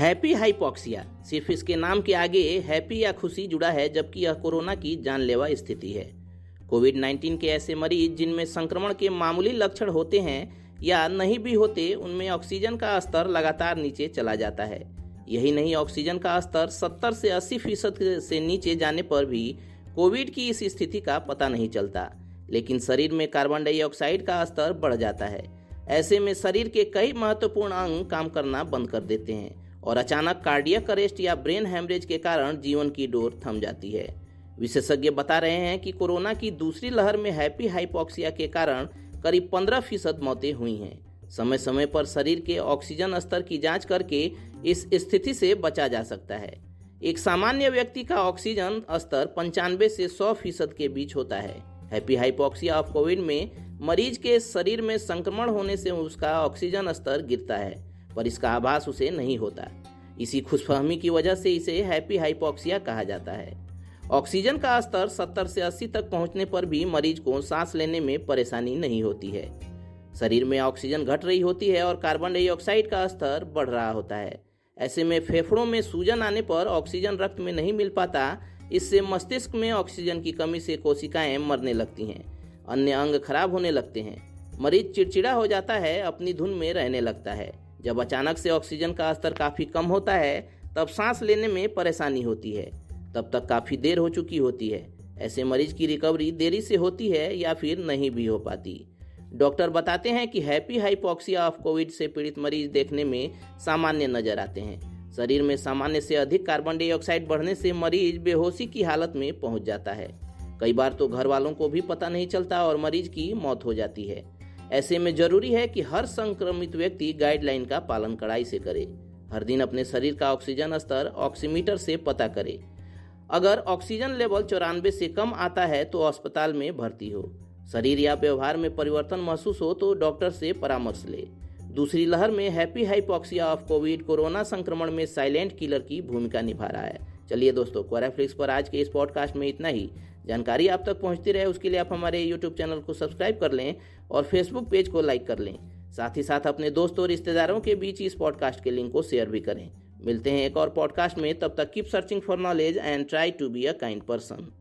Happy hypoxia. सिर्फ़ इसके नाम के आगे हैप्पी या खुशी जुड़ा है, जबकि यह कोरोना की जानलेवा स्थिति है। कोविड 19 के ऐसे मरीज़ जिनमें संक्रमण के मामूली लक्षण होते हैं या नहीं भी होते, उनमें ऑक्सीजन का स्तर लगातार नीचे चला जाता है। यही नहीं, ऑक्सीजन का स्तर 70 से 80 फ़ीसद से नीचे जाने पर भी कोविड की इस स्थिति का पता नहीं चलता। लेकिन शरीर में कार्बन डाइऑक्साइड का स्तर बढ़ जाता है। ऐसे में शरीर के कई महत्वपूर्ण अंग काम करना बंद कर देते हैं। और अचानक कार्डियक अरेस्ट या ब्रेन हेमरेज के कारण जीवन की डोर थम जाती है। विशेषज्ञ बता रहे हैं कि कोरोना की दूसरी लहर में हैप्पी हाइपोक्सिया के कारण करीब 15 फ़ीसद मौतें हुई हैं। समय समय पर शरीर के ऑक्सीजन स्तर की जाँच करके इस स्थिति से बचा जा सकता है। एक सामान्य व्यक्ति का ऑक्सीजन स्तर पंचानवे से 100 फ़ीसद के बीच होता है। हैप्पी हाइपोक्सिया ऑफ़ कोविड में मरीज़ के शरीर में संक्रमण होने से उसका ऑक्सीजन स्तर गिरता है। पर इसका आभास उसे नहीं होता। इसी खुशफहमी की वजह से इसे हैप्पी हाइपोक्सिया कहा जाता है। ऑक्सीजन का स्तर 70 से 80 तक पहुँचने पर भी मरीज़ को सांस लेने में परेशानी नहीं होती है। शरीर में ऑक्सीजन घट रही होती है और कार्बन डाइऑक्साइड का स्तर बढ़ रहा होता है। ऐसे में फेफड़ों में सूजन आने पर ऑक्सीजन रक्त में नहीं मिल पाता। इससे मस्तिष्क में ऑक्सीजन की कमी से कोशिकाएँ मरने लगती हैं, अन्य अंग खराब होने लगते हैं। मरीज़ चिड़चिड़ा हो जाता है, अपनी धुन में रहने लगता है। जब अचानक से ऑक्सीजन का स्तर काफ़ी कम होता है, तब सांस लेने में परेशानी होती है। तब तक काफ़ी देर हो चुकी होती है। ऐसे मरीज़ की रिकवरी देरी से होती है या फिर नहीं भी हो पाती। डॉक्टर बताते हैं कि हैप्पी हाइपोक्सिया ऑफ़ कोविड से पीड़ित मरीज़ देखने में सामान्य नज़र आते हैं। शरीर में सामान्य से अधिक कार्बन डाइऑक्साइड बढ़ने से मरीज़ बेहोशी की हालत में पहुँच जाता है। कई बार तो घर वालों को भी पता नहीं चलता और मरीज़ की मौत हो जाती है। ऐसे में ज़रूरी है कि हर संक्रमित व्यक्ति गाइडलाइन का पालन कड़ाई से करे। हर दिन अपने शरीर का ऑक्सीजन स्तर ऑक्सीमीटर से पता करे। अगर ऑक्सीजन लेवल चौरानवे से कम आता है तो अस्पताल में भर्ती हो। शरीर या व्यवहार में परिवर्तन महसूस हो तो डॉक्टर से परामर्श ले। दूसरी लहर में happy hypoxia of Covid corona संक्रमण में साइलेंट किलर की भूमिका निभा रहा है। चलिए दोस्तों क्वाराफ्लिक्स पर आज के इस पॉडकास्ट में इतना ही। जानकारी आप तक पहुँचती रहे, उसके लिए आप हमारे यूट्यूब चैनल को सब्सक्राइब कर लें और फेसबुक पेज को लाइक कर लें। साथ ही साथ अपने दोस्तों और रिश्तेदारों के बीच इस पॉडकास्ट के लिंक को शेयर भी करें। मिलते हैं एक और पॉडकास्ट में, तब तक keep searching for knowledge and try to be a kind person